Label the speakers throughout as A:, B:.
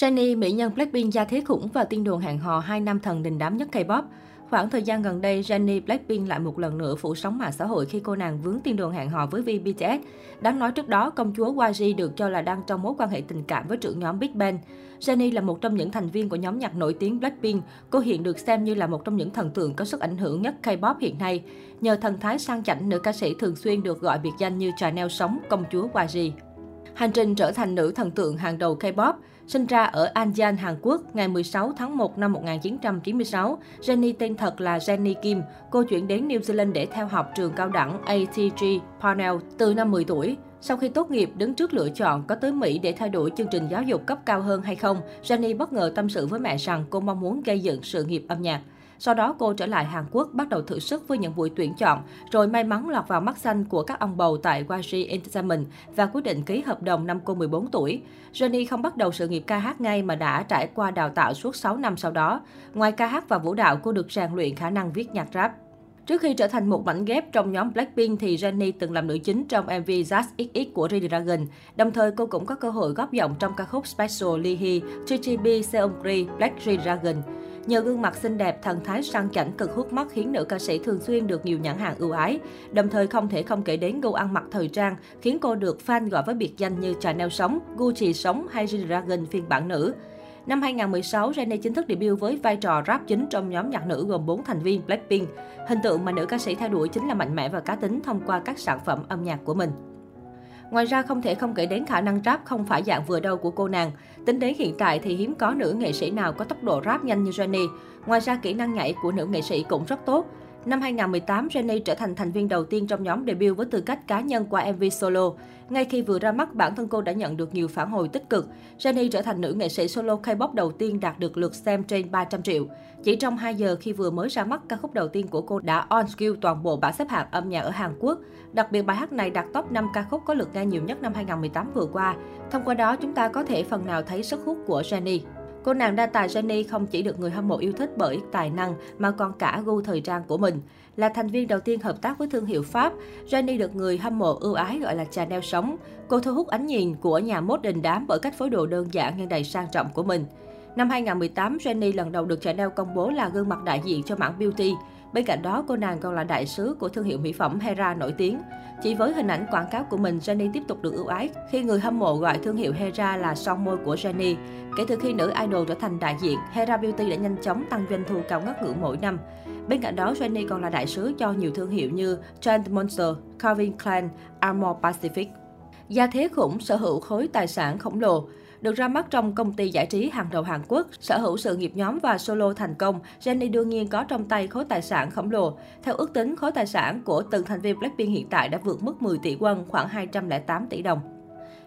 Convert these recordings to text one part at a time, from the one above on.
A: Jenny, mỹ nhân Blackpink gia thế khủng và tiên đồn hẹn hò hai nam thần đình đám nhất K-pop. Khoảng thời gian gần đây, Jennie Blackpink lại một lần nữa phủ sóng mạng xã hội khi cô nàng vướng tiên đồn hẹn hò với V BTS. Đáng nói trước đó, công chúa YG được cho là đang trong mối quan hệ tình cảm với trưởng nhóm Big Bang. Jennie là một trong những thành viên của nhóm nhạc nổi tiếng Blackpink. Cô hiện được xem như là một trong những thần tượng có sức ảnh hưởng nhất K-pop hiện nay. Nhờ thần thái sang chảnh, nữ ca sĩ thường xuyên được gọi biệt danh như Chanel sống công chúa YG. Hành trình trở thành nữ thần tượng hàng đầu K-pop. Sinh ra ở Anjan, Hàn Quốc, ngày 16 tháng 1 năm 1996, Jennie tên thật là Jennie Kim. Cô chuyển đến New Zealand để theo học trường cao đẳng ATG Parnell từ năm 10 tuổi. Sau khi tốt nghiệp, đứng trước lựa chọn có tới Mỹ để thay đổi chương trình giáo dục cấp cao hơn hay không, Jennie bất ngờ tâm sự với mẹ rằng cô mong muốn gây dựng sự nghiệp âm nhạc. Sau đó cô trở lại Hàn Quốc bắt đầu thử sức với những buổi tuyển chọn, rồi may mắn lọt vào mắt xanh của các ông bầu tại YG Entertainment và quyết định ký hợp đồng năm cô 14 tuổi. Jennie không bắt đầu sự nghiệp ca hát ngay mà đã trải qua đào tạo suốt 6 năm sau đó. Ngoài ca hát và vũ đạo, cô được rèn luyện khả năng viết nhạc rap. Trước khi trở thành một mảnh ghép trong nhóm Blackpink thì Jennie từng làm nữ chính trong MV Just XX của Red Dragon. Đồng thời cô cũng có cơ hội góp giọng trong ca khúc Special Lee Hee, GGB Seongri Black Red Dragon. Nhờ gương mặt xinh đẹp, thần thái sang chảnh cực hút mắt khiến nữ ca sĩ thường xuyên được nhiều nhãn hàng ưu ái. Đồng thời không thể không kể đến gu ăn mặc thời trang, khiến cô được fan gọi với biệt danh như Chanel sống, Gucci sống hay Dragon phiên bản nữ. Năm 2016, Jennie chính thức debut với vai trò rap chính trong nhóm nhạc nữ gồm 4 thành viên Blackpink. Hình tượng mà nữ ca sĩ theo đuổi chính là mạnh mẽ và cá tính thông qua các sản phẩm âm nhạc của mình. Ngoài ra không thể không kể đến khả năng rap không phải dạng vừa đâu của cô nàng. Tính đến hiện tại thì hiếm có nữ nghệ sĩ nào có tốc độ rap nhanh như Jennie. Ngoài ra kỹ năng nhảy của nữ nghệ sĩ cũng rất tốt. Năm 2018, Jennie trở thành thành viên đầu tiên trong nhóm debut với tư cách cá nhân qua MV solo. Ngay khi vừa ra mắt, bản thân cô đã nhận được nhiều phản hồi tích cực. Jennie trở thành nữ nghệ sĩ solo K-pop đầu tiên đạt được lượt xem trên 300 triệu. Chỉ trong 2 giờ khi vừa mới ra mắt, ca khúc đầu tiên của cô đã on skill toàn bộ bảng xếp hạng âm nhạc ở Hàn Quốc. Đặc biệt bài hát này đạt top 5 ca khúc có lượt nghe nhiều nhất năm 2018 vừa qua. Thông qua đó, chúng ta có thể phần nào thấy sức hút của Jennie. Cô nàng đa tài Jenny không chỉ được người hâm mộ yêu thích bởi tài năng mà còn cả gu thời trang của mình. Là thành viên đầu tiên hợp tác với thương hiệu Pháp, Jenny được người hâm mộ ưu ái gọi là Chanel sống. Cô thu hút ánh nhìn của nhà mốt đình đám bởi cách phối đồ đơn giản nhưng đầy sang trọng của mình. Năm 2018, Jenny lần đầu được Chanel công bố là gương mặt đại diện cho mảng beauty. Bên cạnh đó, cô nàng còn là đại sứ của thương hiệu mỹ phẩm Hera nổi tiếng. Chỉ với hình ảnh quảng cáo của mình, Jennie tiếp tục được ưu ái khi người hâm mộ gọi thương hiệu Hera là son môi của Jennie. Kể từ khi nữ idol trở thành đại diện, Hera Beauty đã nhanh chóng tăng doanh thu cao ngất ngưỡng mỗi năm. Bên cạnh đó, Jennie còn là đại sứ cho nhiều thương hiệu như Trend Monster, Calvin Klein, Armor Pacific. Gia thế khủng sở hữu khối tài sản khổng lồ. Được ra mắt trong công ty giải trí hàng đầu Hàn Quốc, sở hữu sự nghiệp nhóm và solo thành công, Jennie đương nhiên có trong tay khối tài sản khổng lồ. Theo ước tính, khối tài sản của từng thành viên Blackpink hiện tại đã vượt mức 10 tỷ won, khoảng 208 tỷ đồng.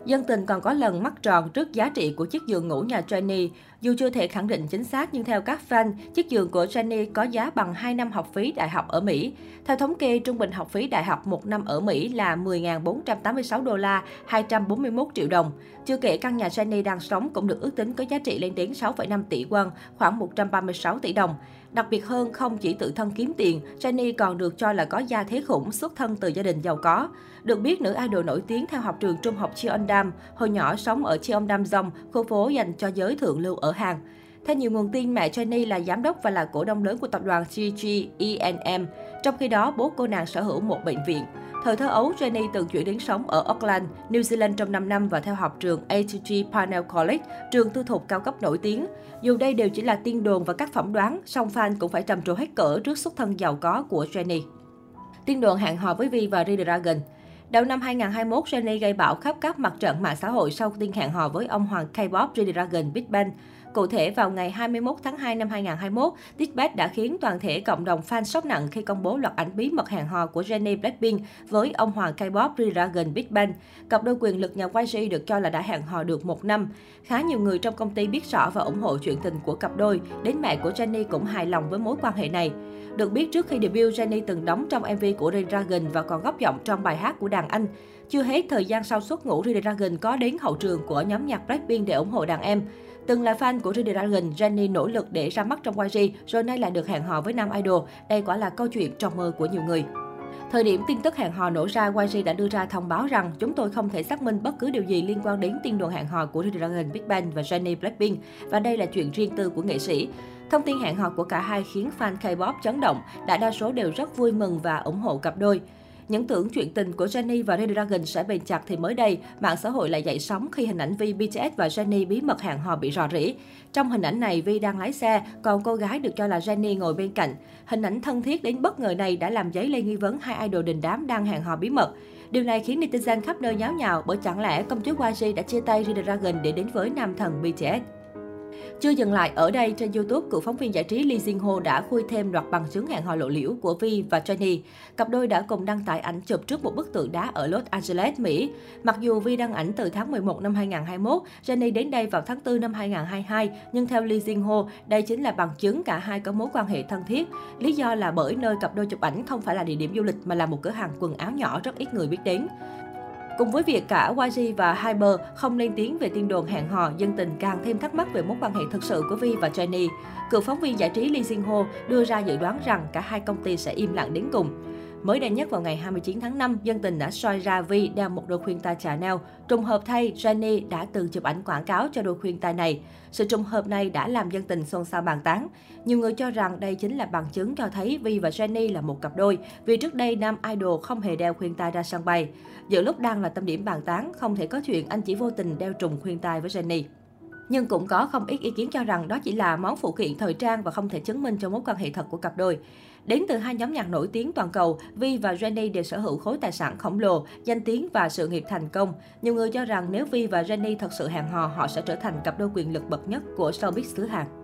A: Dân tình còn có lần mắt tròn trước giá trị của chiếc giường ngủ nhà Jenny. Dù chưa thể khẳng định chính xác nhưng theo các fan, chiếc giường của Jenny có giá bằng 2 năm học phí đại học ở Mỹ. Theo thống kê, trung bình học phí đại học một năm ở Mỹ là 10.486 đô la, 241 triệu đồng. Chưa kể căn nhà Jenny đang sống cũng được ước tính có giá trị lên đến 6,5 tỷ won, khoảng 136 tỷ đồng. Đặc biệt hơn, không chỉ tự thân kiếm tiền, Jennie còn được cho là có gia thế khủng xuất thân từ gia đình giàu có. Được biết, nữ idol nổi tiếng theo học trường trung học Cheongdam, hồi nhỏ sống ở Cheongdam Dong, khu phố dành cho giới thượng lưu ở Hàn. Theo nhiều nguồn tin, mẹ Jennie là giám đốc và là cổ đông lớn của tập đoàn GG E&M. Trong khi đó, bố cô nàng sở hữu một bệnh viện. Thời thơ ấu, Jenny từng chuyển đến sống ở Auckland, New Zealand trong 5 năm và theo học trường ATG Parnell College, trường tư thục cao cấp nổi tiếng. Dù đây đều chỉ là tiên đồn và các phỏng đoán, song fan cũng phải trầm trồ hết cỡ trước xuất thân giàu có của Jenny. Tiên đồn hẹn hò với Vi và G-Dragon Đầu năm 2021, Jenny gây bão khắp các mặt trận mạng xã hội sau tiên hẹn hò với ông hoàng K-pop G-Dragon Big Bang. Cụ thể, vào ngày 21 tháng 2 năm 2021, Dispatch đã khiến toàn thể cộng đồng fan sốc nặng khi công bố loạt ảnh bí mật hẹn hò của Jennie Blackpink với ông hoàng K-pop G-Dragon Big Bang. Cặp đôi quyền lực nhà YG được cho là đã hẹn hò được một năm. Khá nhiều người trong công ty biết rõ và ủng hộ chuyện tình của cặp đôi, đến mẹ của Jennie cũng hài lòng với mối quan hệ này. Được biết trước khi debut, Jennie từng đóng trong MV của G-Dragon và còn góp giọng trong bài hát của đàn anh. Chưa hết thời gian sau xuất ngũ, G-Dragon có đến hậu trường của nhóm nhạc Blackpink để ủng hộ đàn em. Từng là fan của G-Dragon, Jennie nỗ lực để ra mắt trong YG, rồi nay lại được hẹn hò với nam idol. Đây quả là câu chuyện trong mơ của nhiều người. Thời điểm tin tức hẹn hò nổ ra, YG đã đưa ra thông báo rằng chúng tôi không thể xác minh bất cứ điều gì liên quan đến tin đồn hẹn hò của Dragon Big Bang và Jennie Blackpink và đây là chuyện riêng tư của nghệ sĩ. Thông tin hẹn hò của cả hai khiến fan K-pop chấn động, đại đa số đều rất vui mừng và ủng hộ cặp đôi. Những tưởng chuyện tình của Jennie và Dragon sẽ bền chặt thì mới đây, mạng xã hội lại dậy sóng khi hình ảnh Vi BTS và Jennie bí mật hẹn hò bị rò rỉ. Trong hình ảnh này, Vi đang lái xe, còn cô gái được cho là Jennie ngồi bên cạnh. Hình ảnh thân thiết đến bất ngờ này đã làm dấy lên nghi vấn hai idol đình đám đang hẹn hò bí mật. Điều này khiến netizen khắp nơi nháo nhào bởi chẳng lẽ công chúa YG đã chia tay Dragon để đến với nam thần BTS. Chưa dừng lại ở đây, trên YouTube, cựu phóng viên giải trí Lee Jin Ho đã khui thêm loạt bằng chứng hẹn hò lộ liễu của Vi và Jennie. Cặp đôi đã cùng đăng tải ảnh chụp trước một bức tượng đá ở Los Angeles, Mỹ. Mặc dù Vi đăng ảnh từ tháng 11 năm 2021, Jennie đến đây vào tháng 4 năm 2022, nhưng theo Lee Jin Ho, đây chính là bằng chứng cả hai có mối quan hệ thân thiết. Lý do là bởi nơi cặp đôi chụp ảnh không phải là địa điểm du lịch mà là một cửa hàng quần áo nhỏ rất ít người biết đến. Cùng với việc cả YG và Hyper không lên tiếng về tin đồn hẹn hò, dân tình càng thêm thắc mắc về mối quan hệ thực sự của Vi và Jennie. Cựu phóng viên giải trí Lee Jin Ho đưa ra dự đoán rằng cả hai công ty sẽ im lặng đến cùng. Mới đây nhất vào ngày 29 tháng 5, dân tình đã soi ra Vi đeo một đôi khuyên tai Chanel. Trùng hợp thay, Jennie đã từng chụp ảnh quảng cáo cho đôi khuyên tai này. Sự trùng hợp này đã làm dân tình xôn xao bàn tán. Nhiều người cho rằng đây chính là bằng chứng cho thấy Vi và Jennie là một cặp đôi, vì trước đây nam idol không hề đeo khuyên tai ra sân bay. Giữa lúc đang là tâm điểm bàn tán, không thể có chuyện anh chỉ vô tình đeo trùng khuyên tai với Jennie. Nhưng cũng có không ít ý kiến cho rằng đó chỉ là món phụ kiện thời trang và không thể chứng minh cho mối quan hệ thật của cặp đôi. Đến từ hai nhóm nhạc nổi tiếng toàn cầu, Vi và Jenny đều sở hữu khối tài sản khổng lồ, danh tiếng và sự nghiệp thành công. Nhiều người cho rằng nếu Vi và Jenny thật sự hẹn hò, họ sẽ trở thành cặp đôi quyền lực bậc nhất của showbiz xứ Hàn.